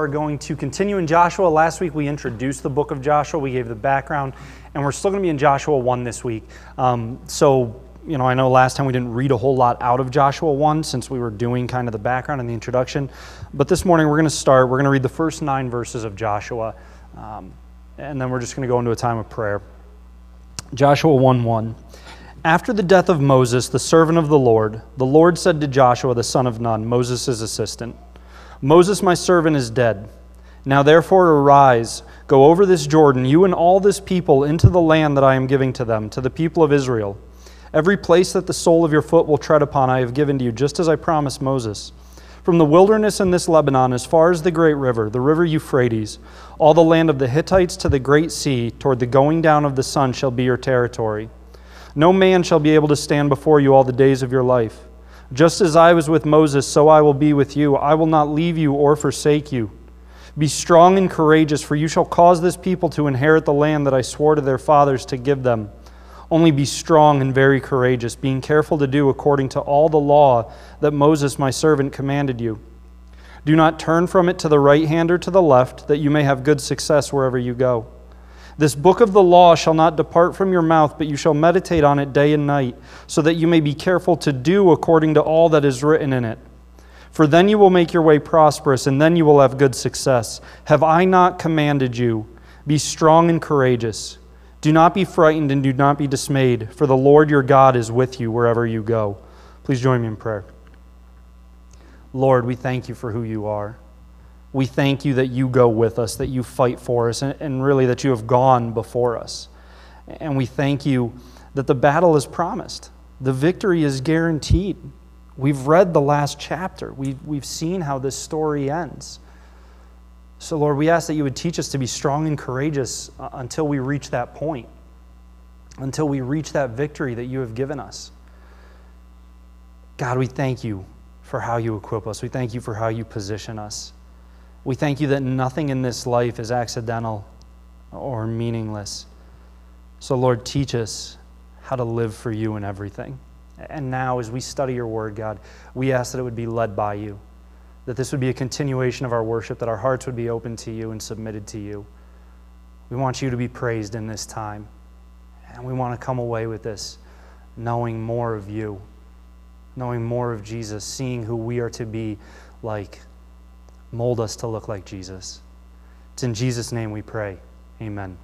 are going to continue in Joshua. Last week we introduced the book of Joshua, we gave the background, and we're still going to be in Joshua 1 this week. Um, so, you know, I know last time we didn't read a whole lot out of Joshua 1 since we were doing kind of the background and the introduction. But this morning we're going to start, we're going to read the first nine verses of Joshua, um, and then we're just going to go into a time of prayer. Joshua 1 1. After the death of Moses, the servant of the Lord, the Lord said to Joshua, the son of Nun, Moses' assistant, Moses, my servant, is dead. Now therefore arise, go over this Jordan, you and all this people, into the land that I am giving to them, to the people of Israel. Every place that the sole of your foot will tread upon, I have given to you, just as I promised Moses. From the wilderness in this Lebanon, as far as the great river, the river Euphrates, all the land of the Hittites to the great sea, toward the going down of the sun, shall be your territory. No man shall be able to stand before you all the days of your life. Just as I was with Moses, so I will be with you. I will not leave you or forsake you. Be strong and courageous, for you shall cause this people to inherit the land that I swore to their fathers to give them. Only be strong and very courageous, being careful to do according to all the law that Moses my servant commanded you. Do not turn from it to the right hand or to the left, that you may have good success wherever you go. This book of the law shall not depart from your mouth, but you shall meditate on it day and night, so that you may be careful to do according to all that is written in it. For then you will make your way prosperous, and then you will have good success. Have I not commanded you? Be strong and courageous. Do not be frightened and do not be dismayed, for the Lord your God is with you wherever you go. Please join me in prayer. Lord, we thank you for who you are we thank you that you go with us, that you fight for us, and, and, really that you have gone before us. And we thank you that the battle is promised, the victory is guaranteed. We've read the last chapter, we've, we've seen how this story ends. So, Lord, we ask that you would teach us to be strong and courageous uh, until we reach that point, until we reach that victory that you have given us. God, we thank you for how you equip us. We thank you for how you position us. We thank you that nothing in this life is accidental or meaningless. So, Lord, teach us how to live for you in everything. And now, as we study your word, God, we ask that it would be led by you, that this would be a continuation of our worship, that our hearts would be open to you and submitted to you. We want you to be praised in this time. And we want to come away with this knowing more of you, knowing more of Jesus, seeing who we are to be like mold us to look like Jesus. It's in Jesus' name we pray. Amen.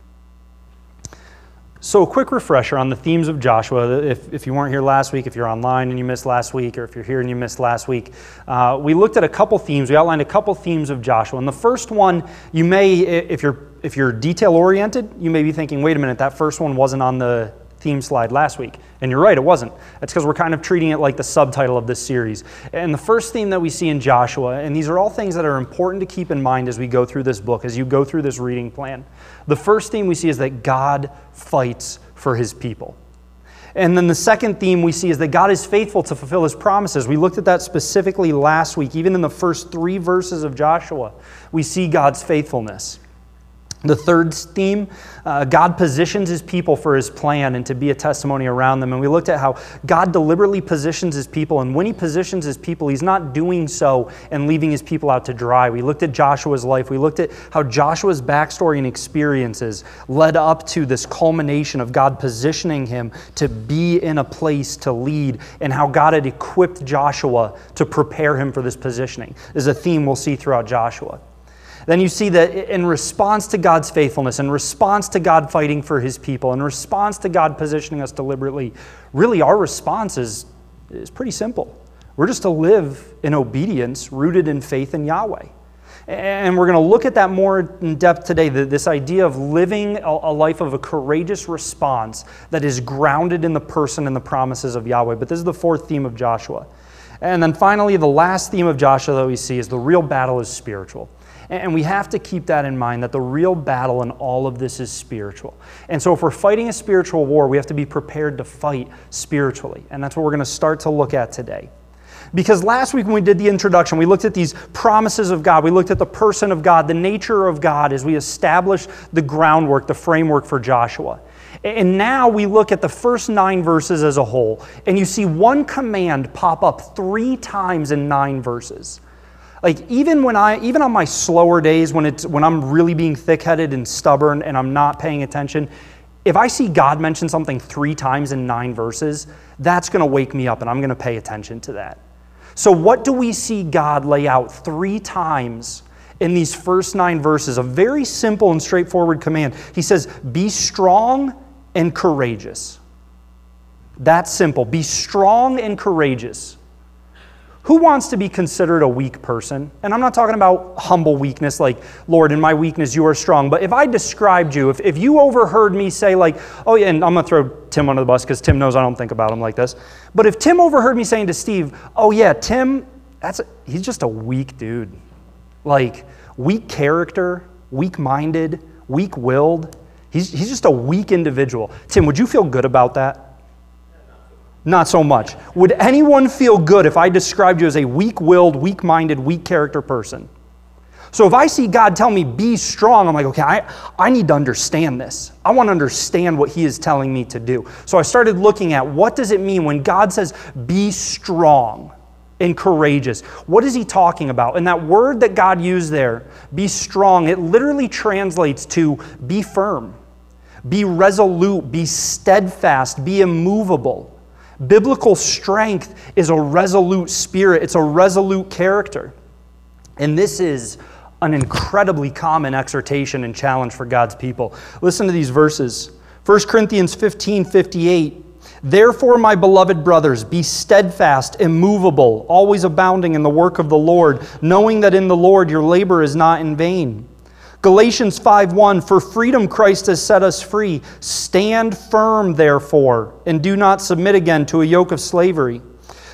So, a quick refresher on the themes of Joshua. If, if you weren't here last week, if you're online and you missed last week, or if you're here and you missed last week, uh, we looked at a couple themes. We outlined a couple themes of Joshua. And the first one, you may, if you're, if you're detail oriented, you may be thinking, wait a minute, that first one wasn't on the theme slide last week. And you're right, it wasn't. That's because we're kind of treating it like the subtitle of this series. And the first theme that we see in Joshua, and these are all things that are important to keep in mind as we go through this book, as you go through this reading plan. The first theme we see is that God fights for his people. And then the second theme we see is that God is faithful to fulfill his promises. We looked at that specifically last week. Even in the first three verses of Joshua, we see God's faithfulness. The third theme, uh, God positions his people for his plan and to be a testimony around them. And we looked at how God deliberately positions his people. And when he positions his people, he's not doing so and leaving his people out to dry. We looked at Joshua's life. We looked at how Joshua's backstory and experiences led up to this culmination of God positioning him to be in a place to lead and how God had equipped Joshua to prepare him for this positioning. Is a theme we'll see throughout Joshua then you see that in response to God's faithfulness, in response to God fighting for his people, in response to God positioning us deliberately, really our response is, is pretty simple. We're just to live in obedience rooted in faith in Yahweh. And we're going to look at that more in depth today this idea of living a life of a courageous response that is grounded in the person and the promises of Yahweh. But this is the fourth theme of Joshua. And then finally, the last theme of Joshua that we see is the real battle is spiritual. And we have to keep that in mind that the real battle in all of this is spiritual. And so, if we're fighting a spiritual war, we have to be prepared to fight spiritually. And that's what we're going to start to look at today. Because last week when we did the introduction, we looked at these promises of God. We looked at the person of God, the nature of God as we established the groundwork, the framework for Joshua. And now we look at the first nine verses as a whole, and you see one command pop up three times in nine verses. Like even when I even on my slower days when it's when I'm really being thick-headed and stubborn and I'm not paying attention, if I see God mention something 3 times in 9 verses, that's going to wake me up and I'm going to pay attention to that. So what do we see God lay out 3 times in these first 9 verses? A very simple and straightforward command. He says, "Be strong and courageous." That's simple. Be strong and courageous. Who wants to be considered a weak person? And I'm not talking about humble weakness, like, Lord, in my weakness you are strong. But if I described you, if, if you overheard me say, like, oh, yeah, and I'm going to throw Tim under the bus because Tim knows I don't think about him like this. But if Tim overheard me saying to Steve, oh, yeah, Tim, that's a, he's just a weak dude. Like, weak character, weak minded, weak willed. He's, he's just a weak individual. Tim, would you feel good about that? Not so much. Would anyone feel good if I described you as a weak willed, weak minded, weak character person? So if I see God tell me, be strong, I'm like, okay, I, I need to understand this. I want to understand what He is telling me to do. So I started looking at what does it mean when God says, be strong and courageous? What is He talking about? And that word that God used there, be strong, it literally translates to be firm, be resolute, be steadfast, be immovable. Biblical strength is a resolute spirit, it's a resolute character. And this is an incredibly common exhortation and challenge for God's people. Listen to these verses 1 Corinthians 15 58. Therefore, my beloved brothers, be steadfast, immovable, always abounding in the work of the Lord, knowing that in the Lord your labor is not in vain. Galatians 5:1 For freedom Christ has set us free. Stand firm therefore and do not submit again to a yoke of slavery.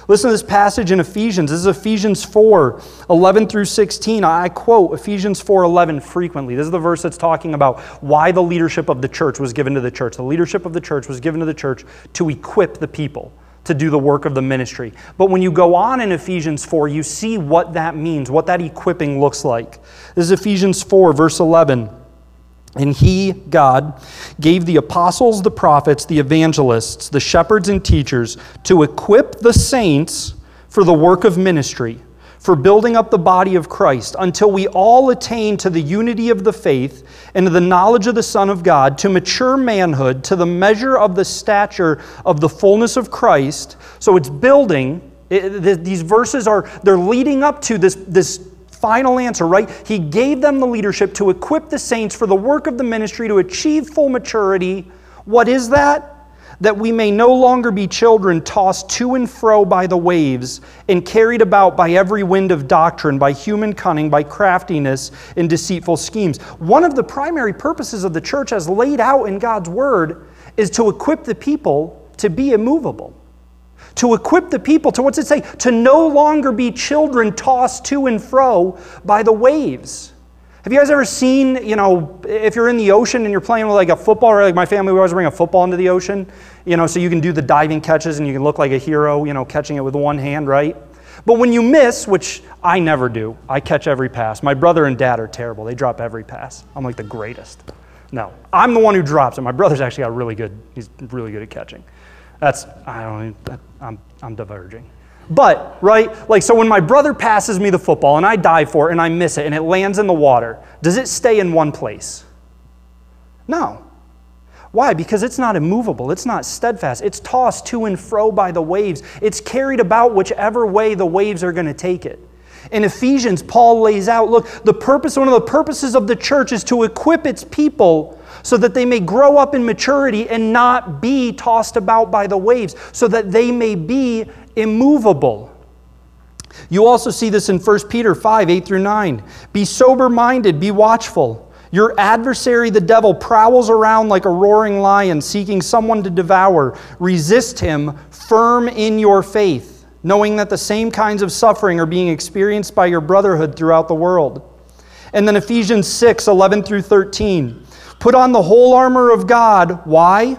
Listen to this passage in Ephesians. This is Ephesians 4 11 through 16. I quote Ephesians 4 11 frequently. This is the verse that's talking about why the leadership of the church was given to the church. The leadership of the church was given to the church to equip the people to do the work of the ministry. But when you go on in Ephesians 4, you see what that means, what that equipping looks like. This is Ephesians 4, verse 11. And he, God, gave the apostles, the prophets, the evangelists, the shepherds, and teachers to equip the saints for the work of ministry for building up the body of Christ until we all attain to the unity of the faith and to the knowledge of the Son of God, to mature manhood, to the measure of the stature of the fullness of Christ. So it's building. It, these verses are, they're leading up to this, this final answer, right? He gave them the leadership to equip the saints for the work of the ministry to achieve full maturity. What is that? That we may no longer be children tossed to and fro by the waves and carried about by every wind of doctrine, by human cunning, by craftiness and deceitful schemes. One of the primary purposes of the church, as laid out in God's word, is to equip the people to be immovable. To equip the people to, what's it say? To no longer be children tossed to and fro by the waves. Have you guys ever seen, you know, if you're in the ocean and you're playing with like a football, or like my family, we always bring a football into the ocean, you know, so you can do the diving catches and you can look like a hero, you know, catching it with one hand, right? But when you miss, which I never do, I catch every pass. My brother and dad are terrible. They drop every pass. I'm like the greatest. No, I'm the one who drops it. My brother's actually got really good, he's really good at catching. That's, I don't, I'm, I'm diverging. But, right, like, so when my brother passes me the football and I dive for it and I miss it and it lands in the water, does it stay in one place? No. Why? Because it's not immovable, it's not steadfast, it's tossed to and fro by the waves, it's carried about whichever way the waves are going to take it. In Ephesians, Paul lays out look, the purpose, one of the purposes of the church is to equip its people so that they may grow up in maturity and not be tossed about by the waves, so that they may be immovable. You also see this in 1 Peter 5 8 through 9. Be sober minded, be watchful. Your adversary, the devil, prowls around like a roaring lion, seeking someone to devour. Resist him, firm in your faith, knowing that the same kinds of suffering are being experienced by your brotherhood throughout the world. And then Ephesians 6 11 through 13. Put on the whole armor of God. Why?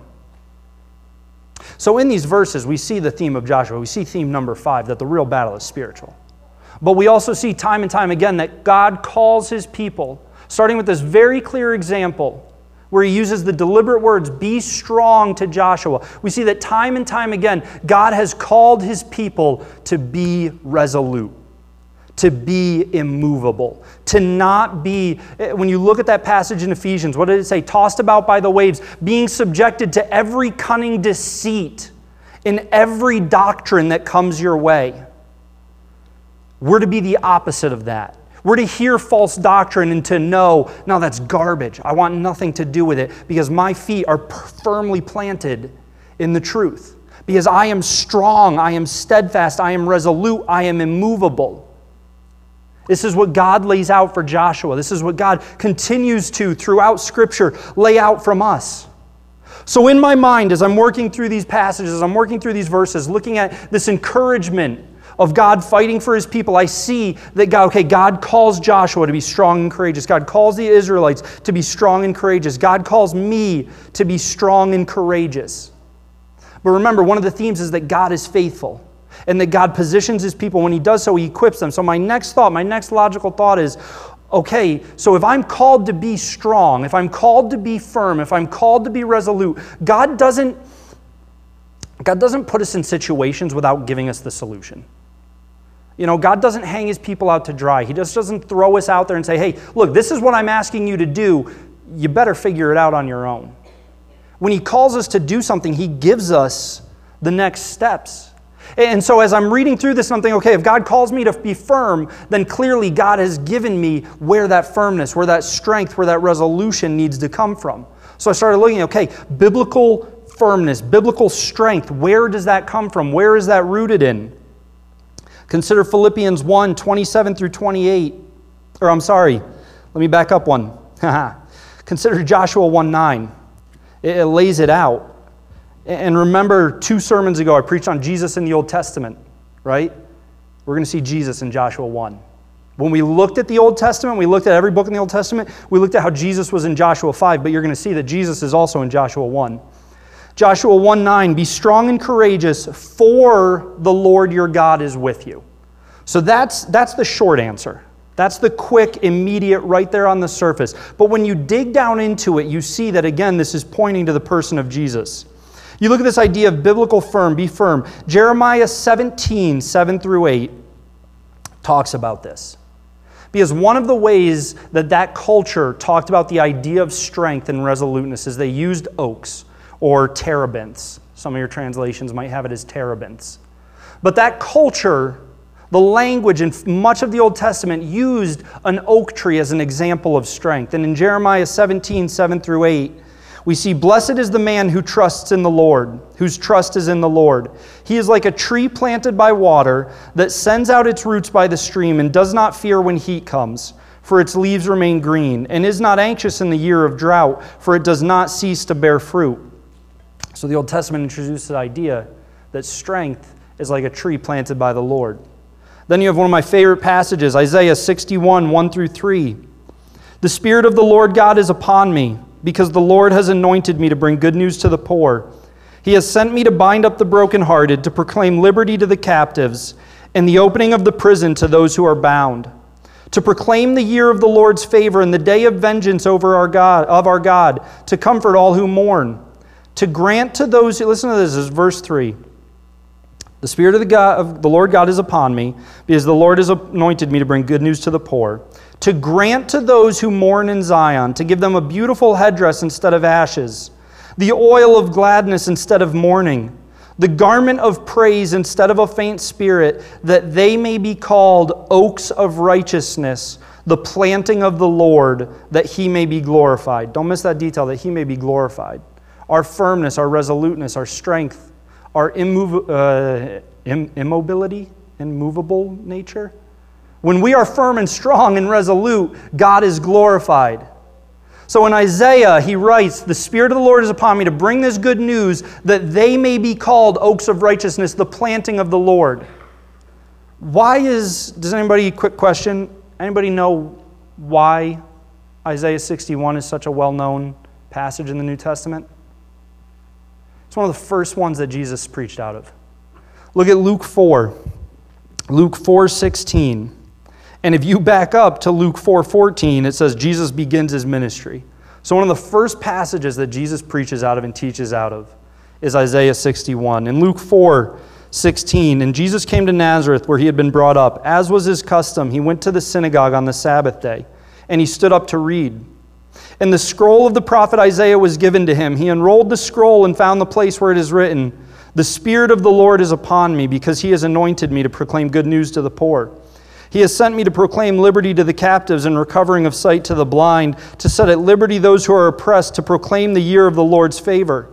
So, in these verses, we see the theme of Joshua. We see theme number five that the real battle is spiritual. But we also see time and time again that God calls his people, starting with this very clear example where he uses the deliberate words, be strong to Joshua. We see that time and time again, God has called his people to be resolute, to be immovable, to not be, eh, when you look at that passage in Ephesians, what did it say? Tossed about by the waves, being subjected to every cunning deceit in every doctrine that comes your way. We're to be the opposite of that. We're to hear false doctrine and to know, no, that's garbage. I want nothing to do with it because my feet are firmly planted in the truth. Because I am strong, I am steadfast, I am resolute, I am immovable. This is what God lays out for Joshua. This is what God continues to, throughout Scripture, lay out from us. So, in my mind, as I'm working through these passages, as I'm working through these verses, looking at this encouragement of God fighting for his people, I see that God, okay, God calls Joshua to be strong and courageous. God calls the Israelites to be strong and courageous. God calls me to be strong and courageous. But remember, one of the themes is that God is faithful and that God positions his people. When he does so, he equips them. So, my next thought, my next logical thought is okay, so if I'm called to be strong, if I'm called to be firm, if I'm called to be resolute, God doesn't. God doesn't put us in situations without giving us the solution. You know, God doesn't hang his people out to dry. He just doesn't throw us out there and say, hey, look, this is what I'm asking you to do. You better figure it out on your own. When he calls us to do something, he gives us the next steps. And so as I'm reading through this, I'm thinking, okay, if God calls me to be firm, then clearly God has given me where that firmness, where that strength, where that resolution needs to come from. So I started looking, okay, biblical firmness, biblical strength, where does that come from? Where is that rooted in? Consider Philippians 1 27 through 28. Or I'm sorry, let me back up one. Consider Joshua 1 9. It, it lays it out. And remember, two sermons ago, I preached on Jesus in the Old Testament, right? We're going to see Jesus in Joshua 1. When we looked at the Old Testament, we looked at every book in the Old Testament, we looked at how Jesus was in Joshua 5, but you're going to see that Jesus is also in Joshua 1. Joshua 1 9, be strong and courageous, for the Lord your God is with you. So that's, that's the short answer. That's the quick, immediate, right there on the surface. But when you dig down into it, you see that again, this is pointing to the person of Jesus. You look at this idea of biblical firm, be firm. Jeremiah 17, 7 through 8, talks about this. Because one of the ways that that culture talked about the idea of strength and resoluteness is they used oaks or terebinths. Some of your translations might have it as terebinths. But that culture, the language in much of the Old Testament used an oak tree as an example of strength. And in Jeremiah 17, 7 through 8, we see, Blessed is the man who trusts in the Lord, whose trust is in the Lord. He is like a tree planted by water that sends out its roots by the stream and does not fear when heat comes, for its leaves remain green, and is not anxious in the year of drought, for it does not cease to bear fruit. So the Old Testament introduced the idea that strength is like a tree planted by the Lord. Then you have one of my favorite passages, Isaiah 61, 1 through 3. The Spirit of the Lord God is upon me, because the Lord has anointed me to bring good news to the poor. He has sent me to bind up the brokenhearted, to proclaim liberty to the captives, and the opening of the prison to those who are bound, to proclaim the year of the Lord's favor and the day of vengeance over our God, of our God, to comfort all who mourn to grant to those who listen to this, this is verse 3. The Spirit of the, God, of the Lord God is upon me, because the Lord has anointed me to bring good news to the poor, to grant to those who mourn in Zion, to give them a beautiful headdress instead of ashes, the oil of gladness instead of mourning, the garment of praise instead of a faint spirit, that they may be called oaks of righteousness, the planting of the Lord, that he may be glorified. Don't miss that detail, that he may be glorified our firmness, our resoluteness, our strength, our immov- uh, Im- immobility, immovable nature. When we are firm and strong and resolute, God is glorified. So in Isaiah, he writes, The Spirit of the Lord is upon me to bring this good news that they may be called oaks of righteousness, the planting of the Lord. Why is, does anybody, quick question, anybody know why Isaiah 61 is such a well known passage in the New Testament? It's one of the first ones that Jesus preached out of. Look at Luke 4. Luke 4 16. And if you back up to Luke 4 14, it says Jesus begins his ministry. So, one of the first passages that Jesus preaches out of and teaches out of is Isaiah 61. In Luke 4 16, and Jesus came to Nazareth where he had been brought up. As was his custom, he went to the synagogue on the Sabbath day, and he stood up to read. And the scroll of the prophet Isaiah was given to him. He unrolled the scroll and found the place where it is written, The Spirit of the Lord is upon me, because he has anointed me to proclaim good news to the poor. He has sent me to proclaim liberty to the captives and recovering of sight to the blind, to set at liberty those who are oppressed, to proclaim the year of the Lord's favor.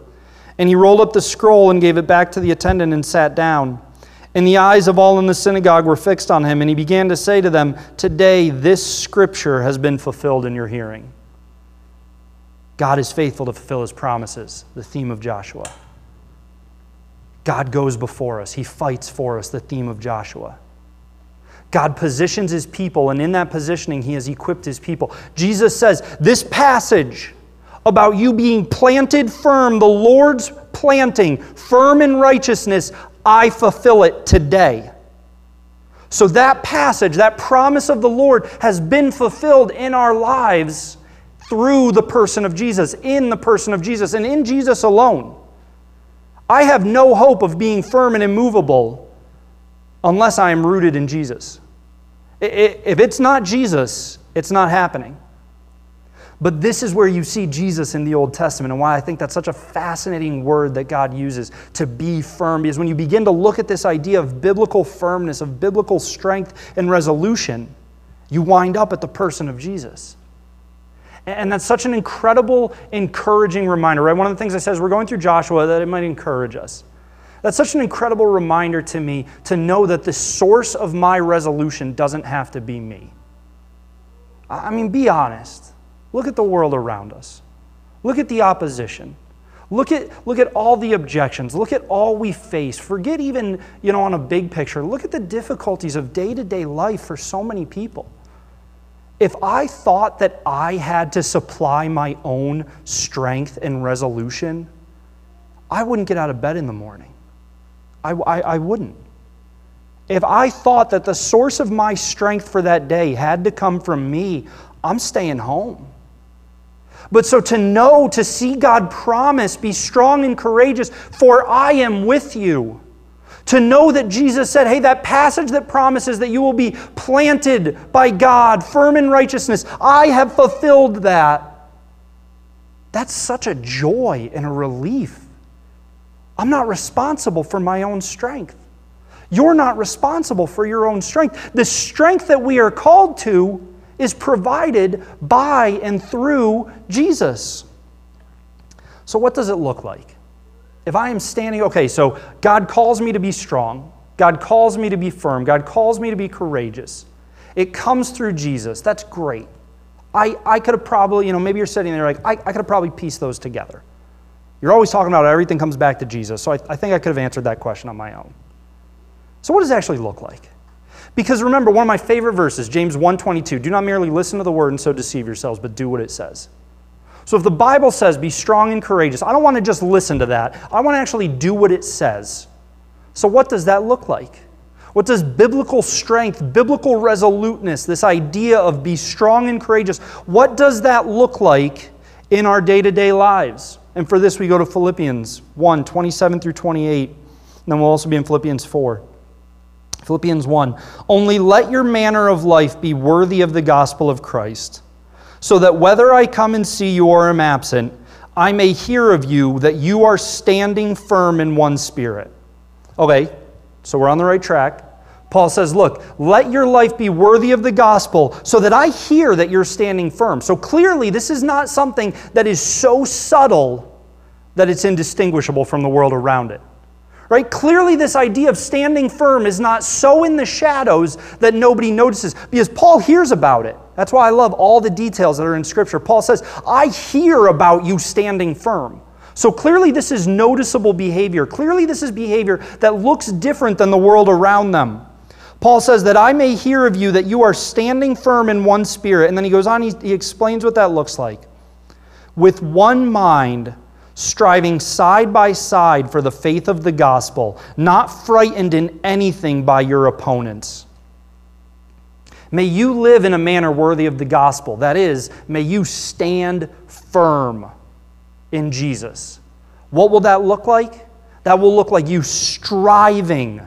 And he rolled up the scroll and gave it back to the attendant and sat down. And the eyes of all in the synagogue were fixed on him, and he began to say to them, Today this scripture has been fulfilled in your hearing. God is faithful to fulfill his promises, the theme of Joshua. God goes before us, he fights for us, the theme of Joshua. God positions his people, and in that positioning, he has equipped his people. Jesus says, This passage about you being planted firm, the Lord's planting, firm in righteousness, I fulfill it today. So that passage, that promise of the Lord, has been fulfilled in our lives through the person of Jesus, in the person of Jesus, and in Jesus alone. I have no hope of being firm and immovable unless I am rooted in Jesus. If it's not Jesus, it's not happening. But this is where you see Jesus in the Old Testament and why I think that's such a fascinating word that God uses to be firm. Because when you begin to look at this idea of biblical firmness, of biblical strength and resolution, you wind up at the person of Jesus. And that's such an incredible, encouraging reminder, right? One of the things I said is we're going through Joshua that it might encourage us. That's such an incredible reminder to me to know that the source of my resolution doesn't have to be me. I mean, be honest. Look at the world around us. Look at the opposition. Look at, look at all the objections. Look at all we face. Forget even, you know, on a big picture. Look at the difficulties of day to day life for so many people. If I thought that I had to supply my own strength and resolution, I wouldn't get out of bed in the morning. I, I, I wouldn't. If I thought that the source of my strength for that day had to come from me, I'm staying home. But so to know, to see God promise, be strong and courageous, for I am with you. To know that Jesus said, hey, that passage that promises that you will be planted by God, firm in righteousness, I have fulfilled that. That's such a joy and a relief. I'm not responsible for my own strength. You're not responsible for your own strength. The strength that we are called to is provided by and through Jesus. So, what does it look like? If I am standing, okay, so God calls me to be strong, God calls me to be firm, God calls me to be courageous. It comes through Jesus. That's great. I, I could have probably, you know, maybe you're sitting there like, I, I could have probably pieced those together. You're always talking about everything comes back to Jesus. So I, I think I could have answered that question on my own. So what does it actually look like? Because remember, one of my favorite verses, James 1:22, do not merely listen to the word and so deceive yourselves, but do what it says. So if the Bible says be strong and courageous, I don't want to just listen to that. I want to actually do what it says. So what does that look like? What does biblical strength, biblical resoluteness, this idea of be strong and courageous, what does that look like in our day-to-day lives? And for this, we go to Philippians 1 27 through 28. And then we'll also be in Philippians 4. Philippians 1 Only let your manner of life be worthy of the gospel of Christ, so that whether I come and see you or am absent, I may hear of you that you are standing firm in one spirit. Okay, so we're on the right track. Paul says, Look, let your life be worthy of the gospel so that I hear that you're standing firm. So clearly, this is not something that is so subtle that it's indistinguishable from the world around it. Right? Clearly, this idea of standing firm is not so in the shadows that nobody notices because Paul hears about it. That's why I love all the details that are in Scripture. Paul says, I hear about you standing firm. So clearly, this is noticeable behavior. Clearly, this is behavior that looks different than the world around them. Paul says that I may hear of you that you are standing firm in one spirit. And then he goes on, he, he explains what that looks like. With one mind, striving side by side for the faith of the gospel, not frightened in anything by your opponents. May you live in a manner worthy of the gospel. That is, may you stand firm in Jesus. What will that look like? That will look like you striving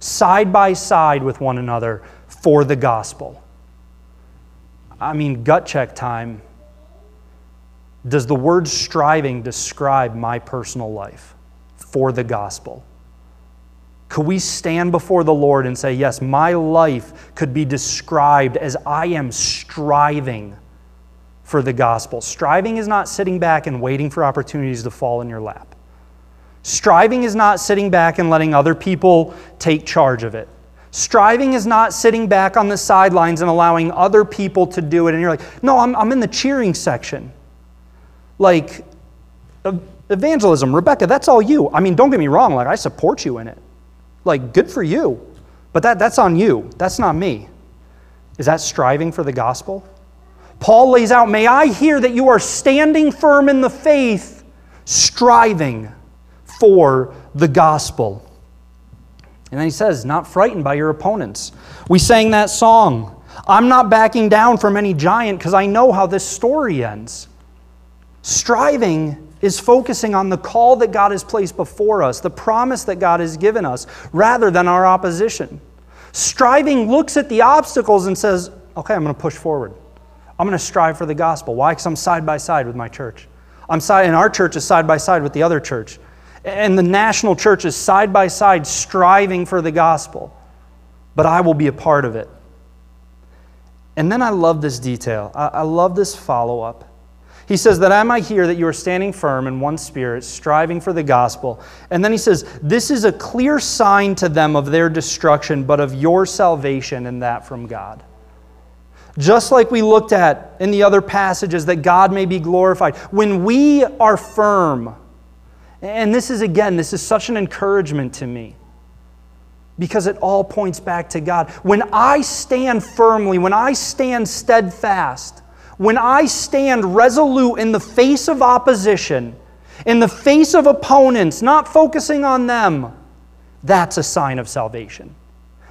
side by side with one another for the gospel. I mean, gut check time. Does the word striving describe my personal life for the gospel? Could we stand before the Lord and say, Yes, my life could be described as I am striving for the gospel? Striving is not sitting back and waiting for opportunities to fall in your lap. Striving is not sitting back and letting other people take charge of it. Striving is not sitting back on the sidelines and allowing other people to do it. And you're like, no, I'm, I'm in the cheering section. Like, evangelism, Rebecca, that's all you. I mean, don't get me wrong, like, I support you in it. Like, good for you. But that, that's on you. That's not me. Is that striving for the gospel? Paul lays out, May I hear that you are standing firm in the faith, striving for the gospel. And then he says, Not frightened by your opponents. We sang that song. I'm not backing down from any giant because I know how this story ends. Striving is focusing on the call that God has placed before us, the promise that God has given us, rather than our opposition. Striving looks at the obstacles and says, okay, I'm going to push forward. I'm going to strive for the gospel. Why? Because I'm side by side with my church. I'm side, and our church is side by side with the other church. And the national church is side by side striving for the gospel. But I will be a part of it. And then I love this detail. I, I love this follow up. He says, That I might hear that you are standing firm in one spirit, striving for the gospel. And then he says, This is a clear sign to them of their destruction, but of your salvation, and that from God. Just like we looked at in the other passages, that God may be glorified. When we are firm, and this is again, this is such an encouragement to me because it all points back to God. When I stand firmly, when I stand steadfast, when I stand resolute in the face of opposition, in the face of opponents, not focusing on them, that's a sign of salvation.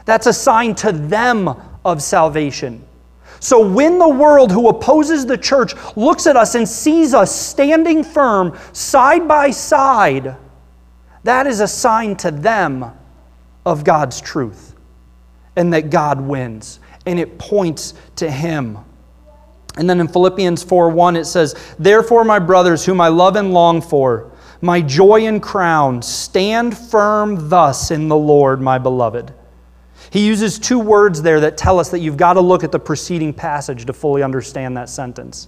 That's a sign to them of salvation. So when the world who opposes the church looks at us and sees us standing firm side by side, that is a sign to them of God's truth and that God wins. And it points to Him. And then in Philippians 4 1, it says, Therefore, my brothers, whom I love and long for, my joy and crown, stand firm thus in the Lord, my beloved. He uses two words there that tell us that you've got to look at the preceding passage to fully understand that sentence.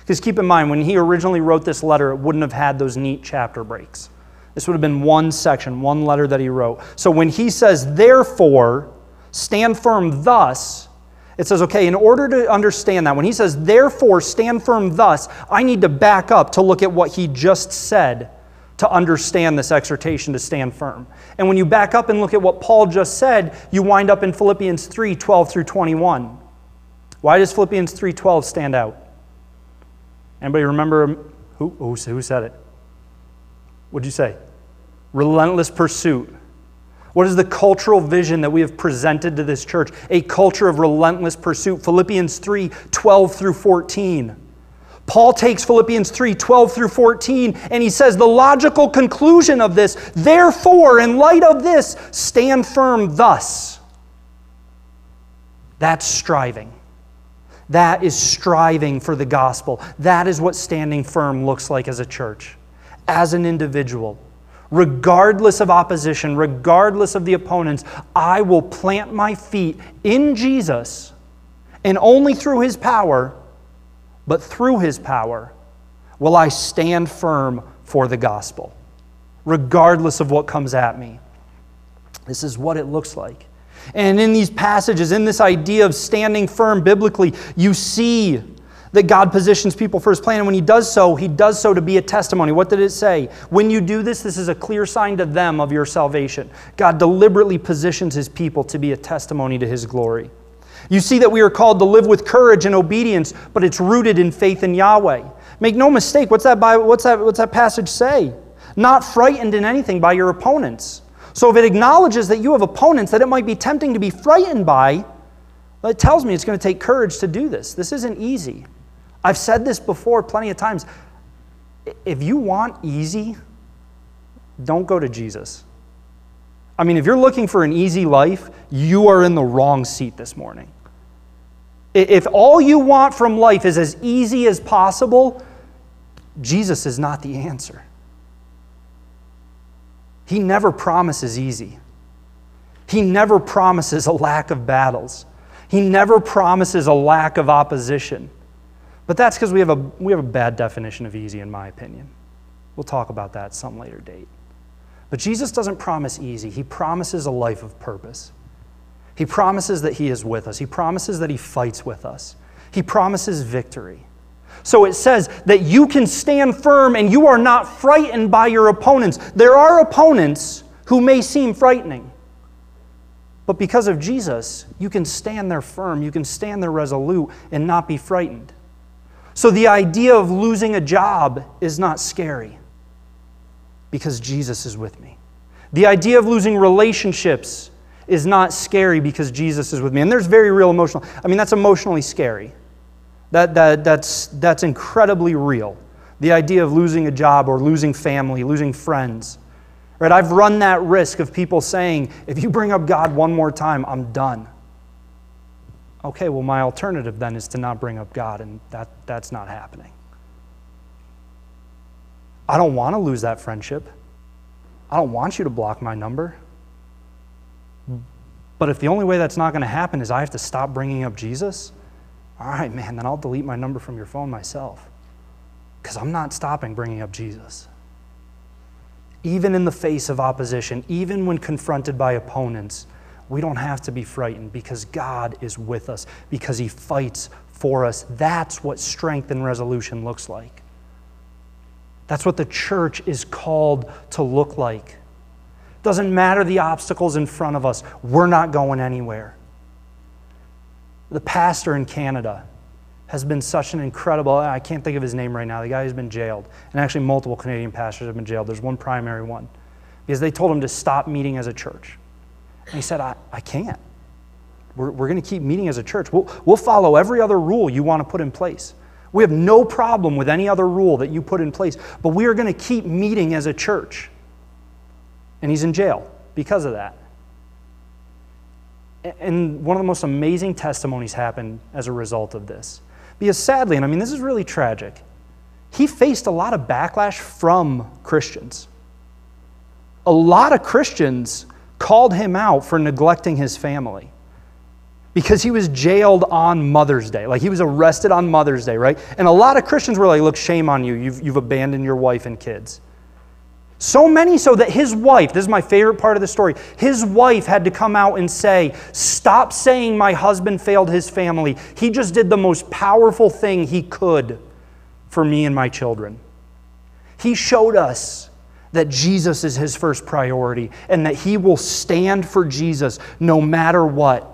Because keep in mind, when he originally wrote this letter, it wouldn't have had those neat chapter breaks. This would have been one section, one letter that he wrote. So when he says, therefore, stand firm thus, it says, okay, in order to understand that, when he says, therefore, stand firm thus, I need to back up to look at what he just said to understand this exhortation to stand firm. And when you back up and look at what Paul just said, you wind up in Philippians 3 12 through 21. Why does Philippians 3:12 stand out? Anybody remember who, who, who said it? What'd you say? Relentless pursuit. What is the cultural vision that we have presented to this church? A culture of relentless pursuit. Philippians 3 12 through 14. Paul takes Philippians 3 12 through 14 and he says, The logical conclusion of this, therefore, in light of this, stand firm thus. That's striving. That is striving for the gospel. That is what standing firm looks like as a church, as an individual regardless of opposition, regardless of the opponents, I will plant my feet in Jesus, and only through his power, but through his power, will I stand firm for the gospel, regardless of what comes at me. This is what it looks like. And in these passages, in this idea of standing firm biblically, you see that God positions people for his plan. And when he does so, he does so to be a testimony. What did it say? When you do this, this is a clear sign to them of your salvation. God deliberately positions his people to be a testimony to his glory. You see that we are called to live with courage and obedience, but it's rooted in faith in Yahweh. Make no mistake, what's that, Bible, what's that, what's that passage say? Not frightened in anything by your opponents. So if it acknowledges that you have opponents that it might be tempting to be frightened by, it tells me it's going to take courage to do this. This isn't easy. I've said this before plenty of times. If you want easy, don't go to Jesus. I mean, if you're looking for an easy life, you are in the wrong seat this morning. If all you want from life is as easy as possible, Jesus is not the answer. He never promises easy. He never promises a lack of battles. He never promises a lack of opposition. But that's because we, have a, we have a bad definition of easy, in my opinion. We'll talk about that some later date. But Jesus doesn't promise easy, He promises a life of purpose. He promises that He is with us, He promises that He fights with us, He promises victory. So it says that you can stand firm and you are not frightened by your opponents. There are opponents who may seem frightening. But because of Jesus, you can stand there firm, you can stand there resolute and not be frightened. So the idea of losing a job is not scary because Jesus is with me. The idea of losing relationships is not scary because Jesus is with me. And there's very real emotional. I mean, that's emotionally scary. That, that, that's, that's incredibly real. The idea of losing a job or losing family, losing friends. Right? I've run that risk of people saying, if you bring up God one more time, I'm done okay, well, my alternative then is to not bring up God, and that, that's not happening. I don't want to lose that friendship. I don't want you to block my number. But if the only way that's not going to happen is I have to stop bringing up Jesus, all right, man, then I'll delete my number from your phone myself. Because I'm not stopping bringing up Jesus. Even in the face of opposition, even when confronted by opponents, we don't have to be frightened because God is with us, because He fights for us. That's what strength and resolution looks like. That's what the church is called to look like. Doesn't matter the obstacles in front of us, we're not going anywhere. The pastor in Canada has been such an incredible, I can't think of his name right now, the guy who's been jailed. And actually, multiple Canadian pastors have been jailed. There's one primary one. Because they told him to stop meeting as a church. And he said, I, I can't. We're, we're going to keep meeting as a church. We'll, we'll follow every other rule you want to put in place. We have no problem with any other rule that you put in place, but we are going to keep meeting as a church. And he's in jail because of that. And one of the most amazing testimonies happened as a result of this. Because sadly, and I mean, this is really tragic, he faced a lot of backlash from Christians. A lot of Christians called him out for neglecting his family because he was jailed on Mother's Day. Like he was arrested on Mother's Day, right? And a lot of Christians were like, look, shame on you. You've, you've abandoned your wife and kids. So many so that his wife, this is my favorite part of the story, his wife had to come out and say, Stop saying my husband failed his family. He just did the most powerful thing he could for me and my children. He showed us that Jesus is his first priority and that he will stand for Jesus no matter what.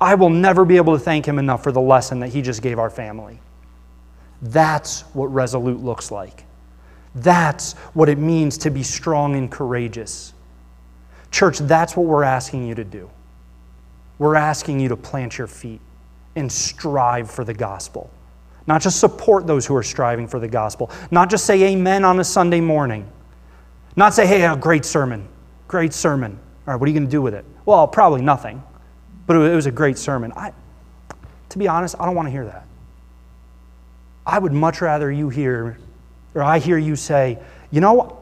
I will never be able to thank him enough for the lesson that he just gave our family. That's what resolute looks like. That's what it means to be strong and courageous. Church, that's what we're asking you to do. We're asking you to plant your feet and strive for the gospel. Not just support those who are striving for the gospel, not just say amen on a Sunday morning not say, hey, a great sermon, great sermon. All right, what are you going to do with it? Well, probably nothing, but it was a great sermon. I, to be honest, I don't want to hear that. I would much rather you hear, or I hear you say, you know,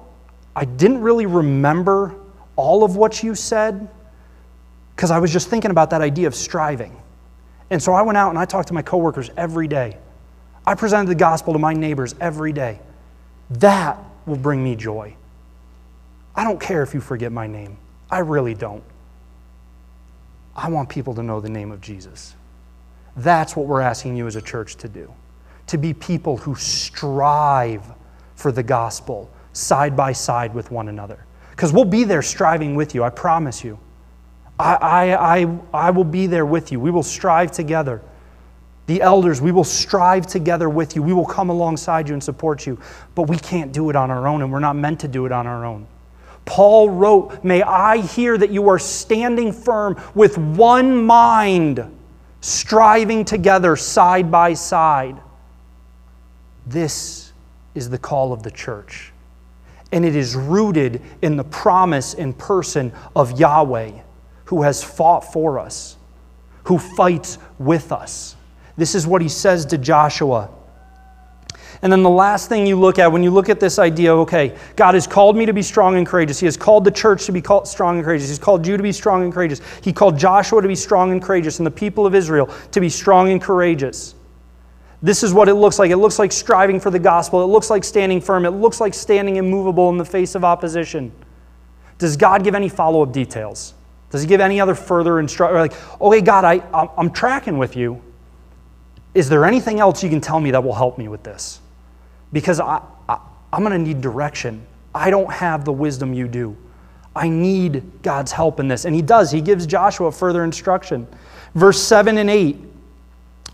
I didn't really remember all of what you said because I was just thinking about that idea of striving. And so I went out and I talked to my coworkers every day. I presented the gospel to my neighbors every day. That will bring me joy. I don't care if you forget my name. I really don't. I want people to know the name of Jesus. That's what we're asking you as a church to do to be people who strive for the gospel side by side with one another. Because we'll be there striving with you, I promise you. I, I, I, I will be there with you. We will strive together. The elders, we will strive together with you. We will come alongside you and support you. But we can't do it on our own, and we're not meant to do it on our own. Paul wrote, May I hear that you are standing firm with one mind, striving together side by side. This is the call of the church. And it is rooted in the promise and person of Yahweh, who has fought for us, who fights with us. This is what he says to Joshua. And then the last thing you look at when you look at this idea, of, okay, God has called me to be strong and courageous. He has called the church to be strong and courageous. He's called you to be strong and courageous. He called Joshua to be strong and courageous and the people of Israel to be strong and courageous. This is what it looks like. It looks like striving for the gospel. It looks like standing firm. It looks like standing immovable in the face of opposition. Does God give any follow up details? Does He give any other further instruction? Like, okay, God, I, I'm tracking with you. Is there anything else you can tell me that will help me with this? Because I, I, I'm going to need direction. I don't have the wisdom you do. I need God's help in this. And He does. He gives Joshua further instruction. Verse 7 and 8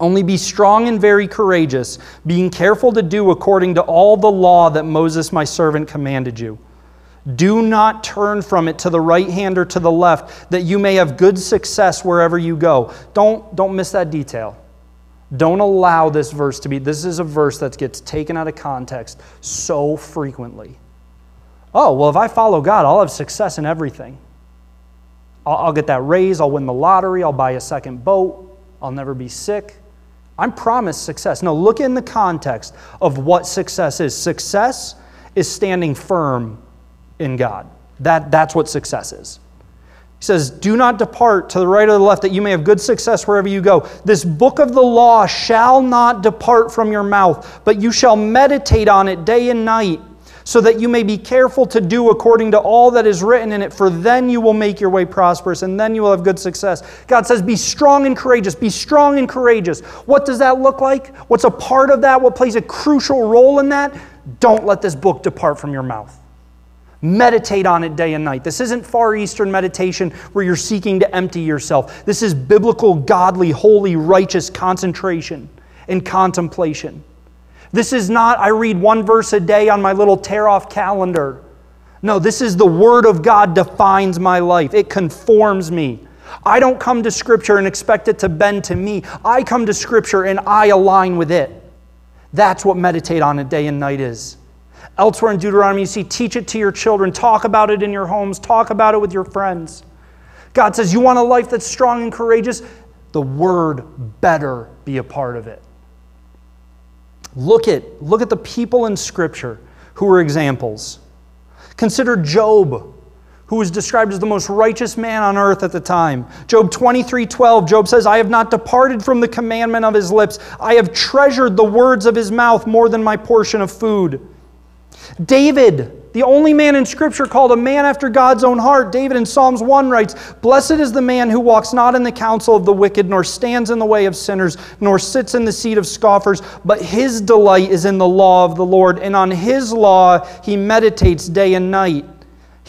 only be strong and very courageous, being careful to do according to all the law that Moses my servant commanded you. Do not turn from it to the right hand or to the left, that you may have good success wherever you go. Don't, don't miss that detail. Don't allow this verse to be. This is a verse that gets taken out of context so frequently. Oh, well, if I follow God, I'll have success in everything. I'll, I'll get that raise, I'll win the lottery, I'll buy a second boat, I'll never be sick. I'm promised success. No, look in the context of what success is. Success is standing firm in God. That, that's what success is. He says, Do not depart to the right or the left, that you may have good success wherever you go. This book of the law shall not depart from your mouth, but you shall meditate on it day and night so that you may be careful to do according to all that is written in it, for then you will make your way prosperous and then you will have good success. God says, Be strong and courageous. Be strong and courageous. What does that look like? What's a part of that? What plays a crucial role in that? Don't let this book depart from your mouth. Meditate on it day and night. This isn't Far Eastern meditation where you're seeking to empty yourself. This is biblical, godly, holy, righteous concentration and contemplation. This is not, I read one verse a day on my little tear off calendar. No, this is the Word of God defines my life, it conforms me. I don't come to Scripture and expect it to bend to me. I come to Scripture and I align with it. That's what meditate on it day and night is. Elsewhere in Deuteronomy, you see, teach it to your children, talk about it in your homes, talk about it with your friends. God says, You want a life that's strong and courageous? The Word better be a part of it. Look at, look at the people in Scripture who were examples. Consider Job, who was described as the most righteous man on earth at the time. Job 23 12, Job says, I have not departed from the commandment of his lips. I have treasured the words of his mouth more than my portion of food. David, the only man in Scripture called a man after God's own heart, David in Psalms 1 writes, Blessed is the man who walks not in the counsel of the wicked, nor stands in the way of sinners, nor sits in the seat of scoffers, but his delight is in the law of the Lord, and on his law he meditates day and night.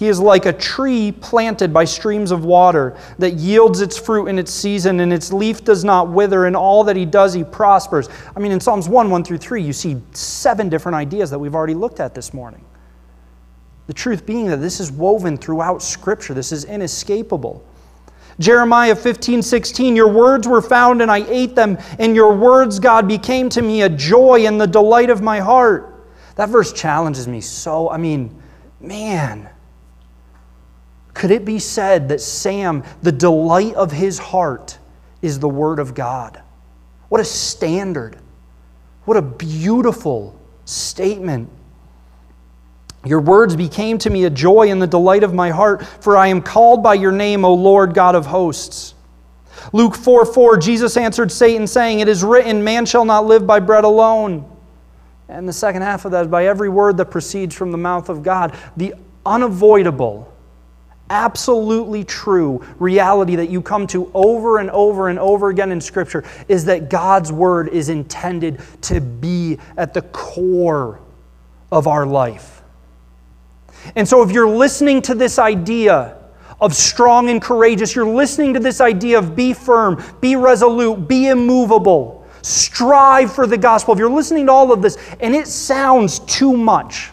He is like a tree planted by streams of water that yields its fruit in its season, and its leaf does not wither. and all that he does, he prospers. I mean, in Psalms 1 1 through 3, you see seven different ideas that we've already looked at this morning. The truth being that this is woven throughout Scripture, this is inescapable. Jeremiah 15, 16, your words were found and I ate them, and your words, God, became to me a joy and the delight of my heart. That verse challenges me so. I mean, man, could it be said that Sam, the delight of his heart, is the Word of God? What a standard. What a beautiful statement. Your words became to me a joy and the delight of my heart, for I am called by your name, O Lord God of hosts. Luke 4 4, Jesus answered Satan, saying, It is written, Man shall not live by bread alone. And the second half of that is by every word that proceeds from the mouth of God. The unavoidable absolutely true reality that you come to over and over and over again in Scripture is that God's Word is intended to be at the core of our life. And so, if you're listening to this idea of strong and courageous, you're listening to this idea of be firm, be resolute, be immovable, strive for the gospel. If you're listening to all of this and it sounds too much,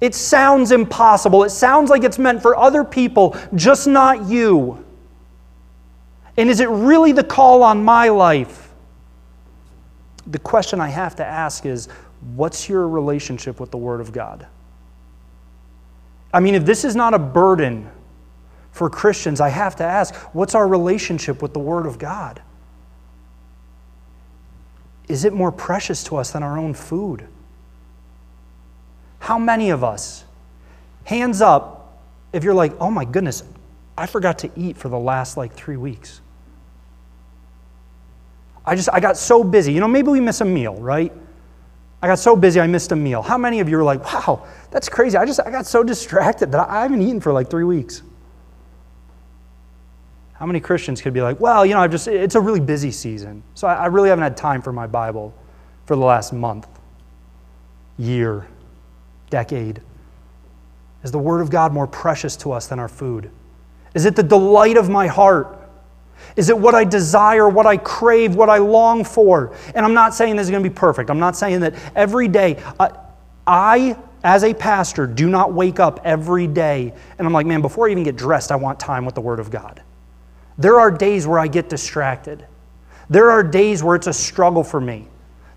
it sounds impossible. It sounds like it's meant for other people, just not you. And is it really the call on my life? The question I have to ask is what's your relationship with the Word of God? I mean, if this is not a burden for Christians, I have to ask what's our relationship with the Word of God? Is it more precious to us than our own food? How many of us, hands up, if you're like, oh my goodness, I forgot to eat for the last like three weeks? I just, I got so busy. You know, maybe we miss a meal, right? I got so busy I missed a meal. How many of you are like, wow, that's crazy. I just, I got so distracted that I haven't eaten for like three weeks. How many Christians could be like, well, you know, I've just, it's a really busy season. So I, I really haven't had time for my Bible for the last month, year decade? Is the Word of God more precious to us than our food? Is it the delight of my heart? Is it what I desire, what I crave, what I long for? And I'm not saying this is going to be perfect. I'm not saying that every day. I, I, as a pastor, do not wake up every day and I'm like, man, before I even get dressed, I want time with the Word of God. There are days where I get distracted. There are days where it's a struggle for me.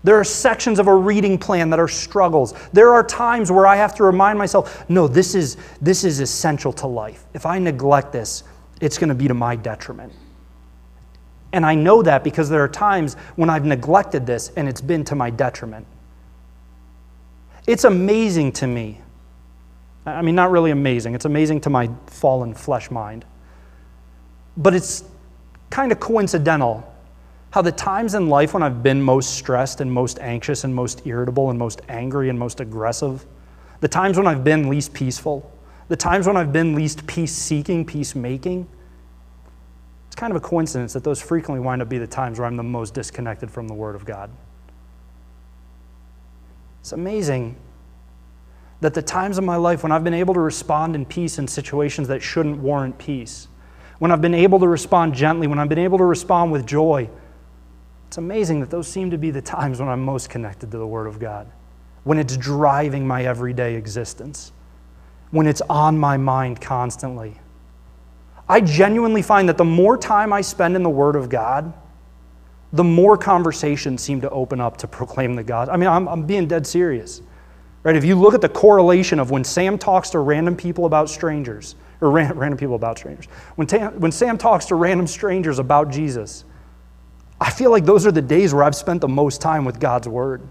There are sections of a reading plan that are struggles. There are times where I have to remind myself, no, this is, this is essential to life. If I neglect this, it's going to be to my detriment. And I know that because there are times when I've neglected this and it's been to my detriment. It's amazing to me. I mean, not really amazing. It's amazing to my fallen flesh mind. But it's kind of coincidental how the times in life when I've been most stressed and most anxious and most irritable and most angry and most aggressive, the times when I've been least peaceful, the times when I've been least peace seeking, peace making, it's kind of a coincidence that those frequently wind up be the times where I'm the most disconnected from the Word of God. It's amazing that the times of my life when I've been able to respond in peace in situations that shouldn't warrant peace, when I've been able to respond gently, when I've been able to respond with joy, it's amazing that those seem to be the times when I'm most connected to the Word of God, when it's driving my everyday existence, when it's on my mind constantly. I genuinely find that the more time I spend in the Word of God, the more conversations seem to open up to proclaim the God. I mean, I'm, I'm being dead serious. Right? If you look at the correlation of when Sam talks to random people about strangers, or ran, random people about strangers, when, ta- when Sam talks to random strangers about Jesus, I feel like those are the days where I've spent the most time with God's Word.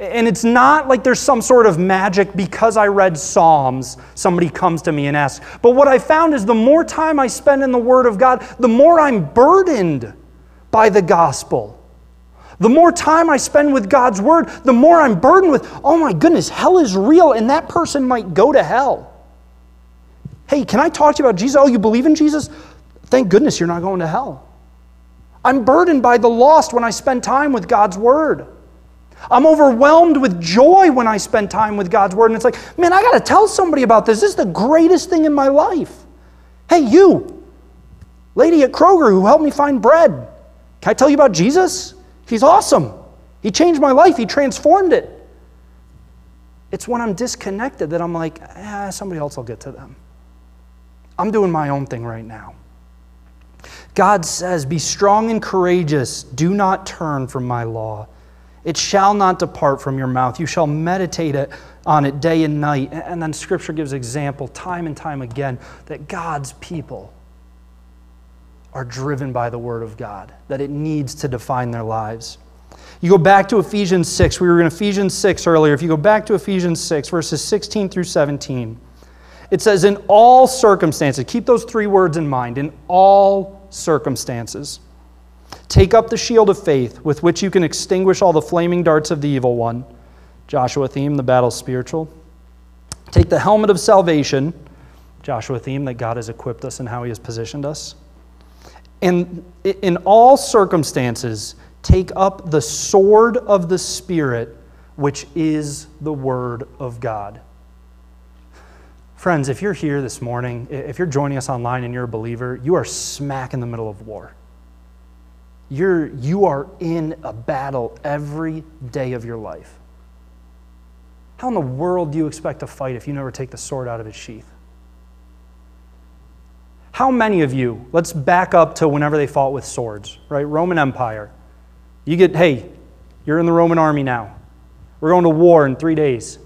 And it's not like there's some sort of magic because I read Psalms, somebody comes to me and asks. But what I found is the more time I spend in the Word of God, the more I'm burdened by the gospel. The more time I spend with God's Word, the more I'm burdened with, oh my goodness, hell is real and that person might go to hell. Hey, can I talk to you about Jesus? Oh, you believe in Jesus? Thank goodness you're not going to hell. I'm burdened by the lost when I spend time with God's Word. I'm overwhelmed with joy when I spend time with God's Word. And it's like, man, I got to tell somebody about this. This is the greatest thing in my life. Hey, you, lady at Kroger who helped me find bread, can I tell you about Jesus? He's awesome. He changed my life, He transformed it. It's when I'm disconnected that I'm like, eh, somebody else will get to them. I'm doing my own thing right now. God says, Be strong and courageous. Do not turn from my law. It shall not depart from your mouth. You shall meditate on it day and night. And then Scripture gives example time and time again that God's people are driven by the Word of God, that it needs to define their lives. You go back to Ephesians 6. We were in Ephesians 6 earlier. If you go back to Ephesians 6, verses 16 through 17, it says, In all circumstances, keep those three words in mind, in all circumstances. Take up the shield of faith with which you can extinguish all the flaming darts of the evil one. Joshua theme, the battle spiritual. Take the helmet of salvation, Joshua theme that God has equipped us and how he has positioned us. And in all circumstances, take up the sword of the Spirit, which is the Word of God. Friends, if you're here this morning, if you're joining us online and you're a believer, you are smack in the middle of war. You're, you are in a battle every day of your life. How in the world do you expect to fight if you never take the sword out of its sheath? How many of you, let's back up to whenever they fought with swords, right? Roman Empire. You get, hey, you're in the Roman army now. We're going to war in three days.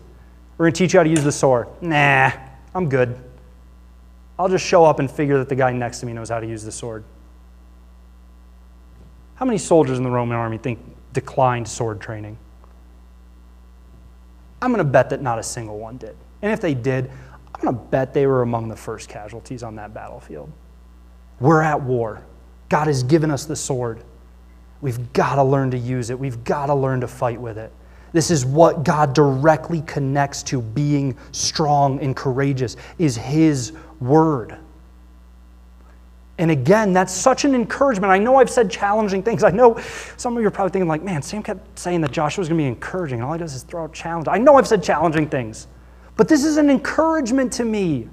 We're going to teach you how to use the sword. Nah, I'm good. I'll just show up and figure that the guy next to me knows how to use the sword. How many soldiers in the Roman army think declined sword training? I'm going to bet that not a single one did. And if they did, I'm going to bet they were among the first casualties on that battlefield. We're at war. God has given us the sword. We've got to learn to use it. We've got to learn to fight with it. This is what God directly connects to being strong and courageous is his word. And again, that's such an encouragement. I know I've said challenging things. I know some of you are probably thinking, like, man, Sam kept saying that Joshua's going to be encouraging, and all he does is throw out challenge. I know I've said challenging things, but this is an encouragement to me.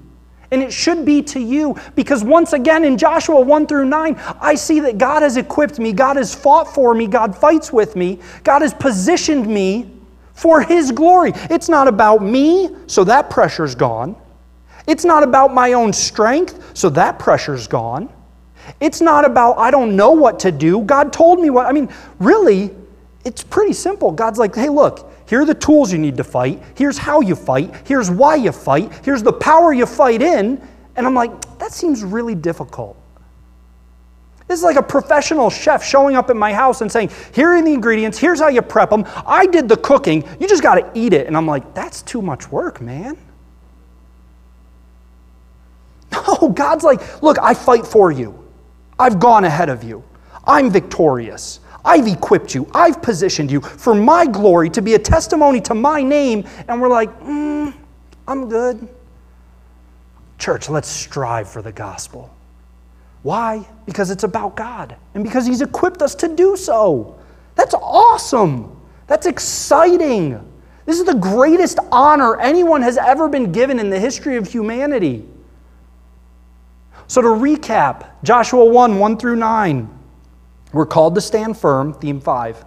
And it should be to you because once again in Joshua 1 through 9, I see that God has equipped me, God has fought for me, God fights with me, God has positioned me for His glory. It's not about me, so that pressure's gone. It's not about my own strength, so that pressure's gone. It's not about, I don't know what to do. God told me what. I mean, really, it's pretty simple. God's like, hey, look, here are the tools you need to fight. Here's how you fight. Here's why you fight. Here's the power you fight in. And I'm like, that seems really difficult. This is like a professional chef showing up at my house and saying, Here are the ingredients, here's how you prep them. I did the cooking, you just got to eat it. And I'm like, That's too much work, man. No, God's like, Look, I fight for you. I've gone ahead of you. I'm victorious. I've equipped you. I've positioned you for my glory to be a testimony to my name. And we're like, mm, I'm good. Church, let's strive for the gospel. Why? Because it's about God and because He's equipped us to do so. That's awesome. That's exciting. This is the greatest honor anyone has ever been given in the history of humanity. So, to recap, Joshua 1 1 through 9, we're called to stand firm, theme 5.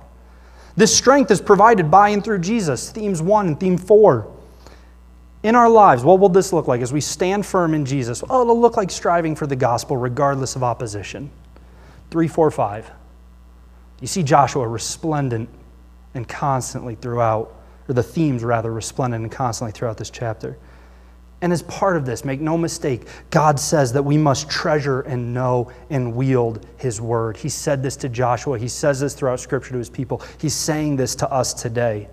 This strength is provided by and through Jesus, themes 1 and theme 4. In our lives, what will this look like as we stand firm in Jesus? Oh, it'll look like striving for the gospel regardless of opposition. Three, four, five. You see Joshua resplendent and constantly throughout, or the themes rather, resplendent and constantly throughout this chapter. And as part of this, make no mistake, God says that we must treasure and know and wield His word. He said this to Joshua. He says this throughout Scripture to His people. He's saying this to us today.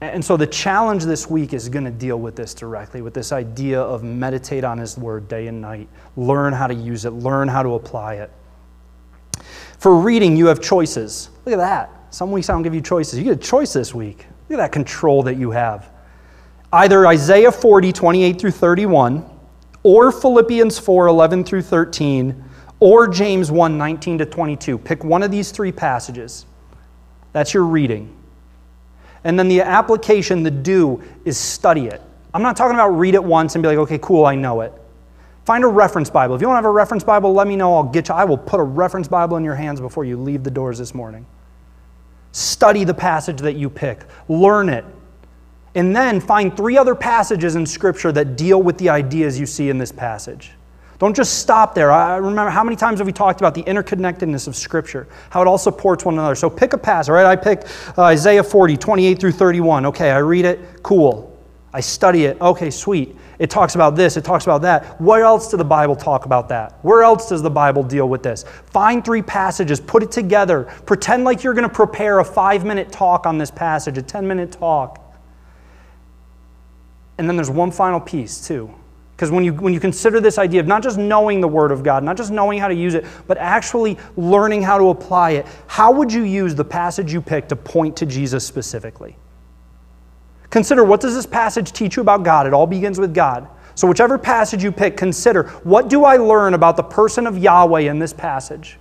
And so the challenge this week is going to deal with this directly, with this idea of meditate on His word day and night, learn how to use it, learn how to apply it. For reading, you have choices. Look at that. Some weeks I don't give you choices. You get a choice this week. Look at that control that you have either Isaiah 40, 28 through 31, or Philippians 4, 11 through 13, or James 1, 19 to 22. Pick one of these three passages. That's your reading. And then the application, the do, is study it. I'm not talking about read it once and be like, okay, cool, I know it. Find a reference Bible. If you don't have a reference Bible, let me know. I'll get you. I will put a reference Bible in your hands before you leave the doors this morning. Study the passage that you pick. Learn it. And then find three other passages in Scripture that deal with the ideas you see in this passage. Don't just stop there. I remember how many times have we talked about the interconnectedness of Scripture, how it all supports one another. So pick a passage, right? I pick uh, Isaiah 40, 28 through 31. Okay, I read it, cool. I study it, okay, sweet. It talks about this, it talks about that. Where else does the Bible talk about that? Where else does the Bible deal with this? Find three passages, put it together, pretend like you're going to prepare a five minute talk on this passage, a 10 minute talk and then there's one final piece, too. Because when you, when you consider this idea of not just knowing the Word of God, not just knowing how to use it, but actually learning how to apply it, how would you use the passage you picked to point to Jesus specifically? Consider what does this passage teach you about God? It all begins with God. So, whichever passage you pick, consider what do I learn about the person of Yahweh in this passage?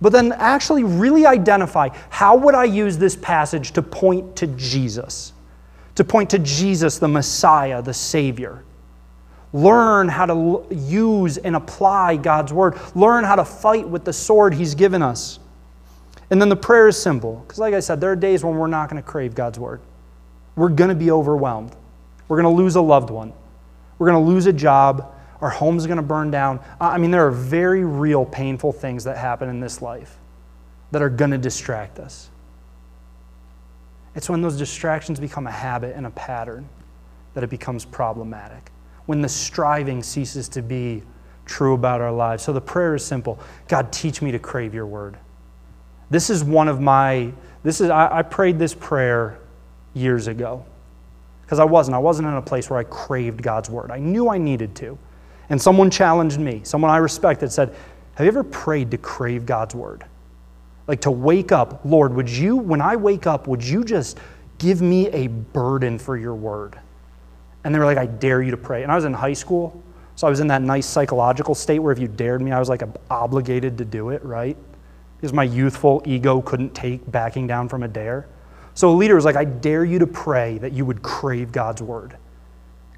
But then actually really identify how would I use this passage to point to Jesus? To point to Jesus, the Messiah, the Savior. Learn how to use and apply God's word. Learn how to fight with the sword He's given us. And then the prayer is simple. Because, like I said, there are days when we're not going to crave God's word. We're going to be overwhelmed. We're going to lose a loved one. We're going to lose a job. Our home's going to burn down. I mean, there are very real, painful things that happen in this life that are going to distract us. It's when those distractions become a habit and a pattern that it becomes problematic. When the striving ceases to be true about our lives. So the prayer is simple God, teach me to crave your word. This is one of my, this is, I, I prayed this prayer years ago because I wasn't. I wasn't in a place where I craved God's word. I knew I needed to. And someone challenged me, someone I respected said, Have you ever prayed to crave God's word? Like to wake up, Lord, would you, when I wake up, would you just give me a burden for your word? And they were like, I dare you to pray. And I was in high school, so I was in that nice psychological state where if you dared me, I was like obligated to do it, right? because my youthful ego couldn't take backing down from a dare. So a leader was like, I dare you to pray that you would crave God's word.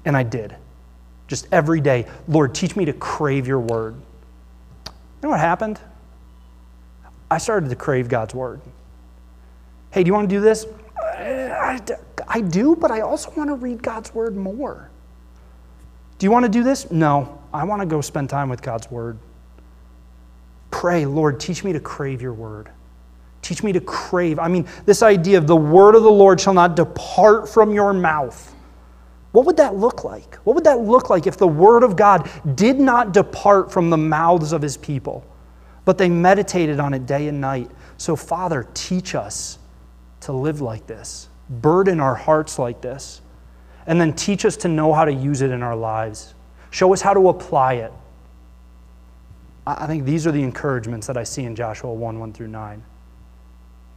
And I did. Just every day, Lord, teach me to crave your word. You know what happened? I started to crave God's word. Hey, do you want to do this? Uh, I, I do, but I also want to read God's word more. Do you want to do this? No, I want to go spend time with God's word. Pray, Lord, teach me to crave your word. Teach me to crave. I mean, this idea of the word of the Lord shall not depart from your mouth. What would that look like? What would that look like if the word of God did not depart from the mouths of his people, but they meditated on it day and night? So, Father, teach us to live like this, burden our hearts like this, and then teach us to know how to use it in our lives. Show us how to apply it. I think these are the encouragements that I see in Joshua 1 1 through 9.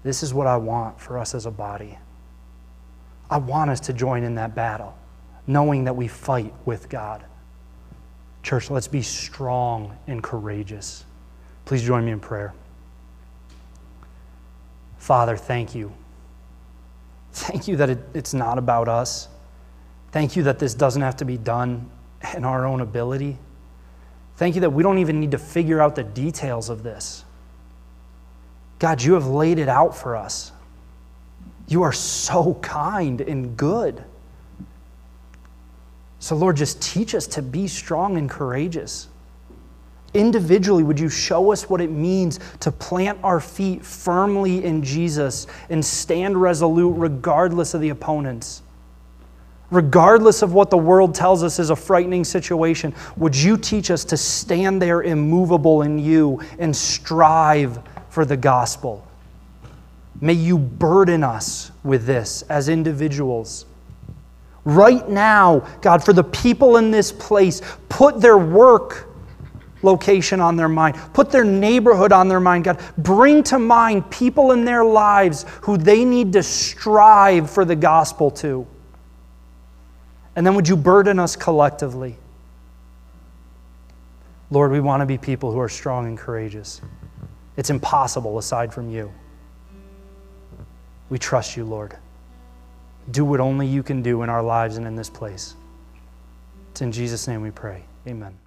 This is what I want for us as a body. I want us to join in that battle, knowing that we fight with God. Church, let's be strong and courageous. Please join me in prayer. Father, thank you. Thank you that it, it's not about us. Thank you that this doesn't have to be done in our own ability. Thank you that we don't even need to figure out the details of this. God, you have laid it out for us. You are so kind and good. So, Lord, just teach us to be strong and courageous. Individually, would you show us what it means to plant our feet firmly in Jesus and stand resolute regardless of the opponents? regardless of what the world tells us is a frightening situation, would you teach us to stand there immovable in you and strive for the gospel? May you burden us with this as individuals. Right now, God, for the people in this place, put their work location on their mind, put their neighborhood on their mind, God. Bring to mind people in their lives who they need to strive for the gospel to. And then would you burden us collectively? Lord, we want to be people who are strong and courageous. It's impossible aside from you. We trust you, Lord. Do what only you can do in our lives and in this place. It's in Jesus' name we pray. Amen.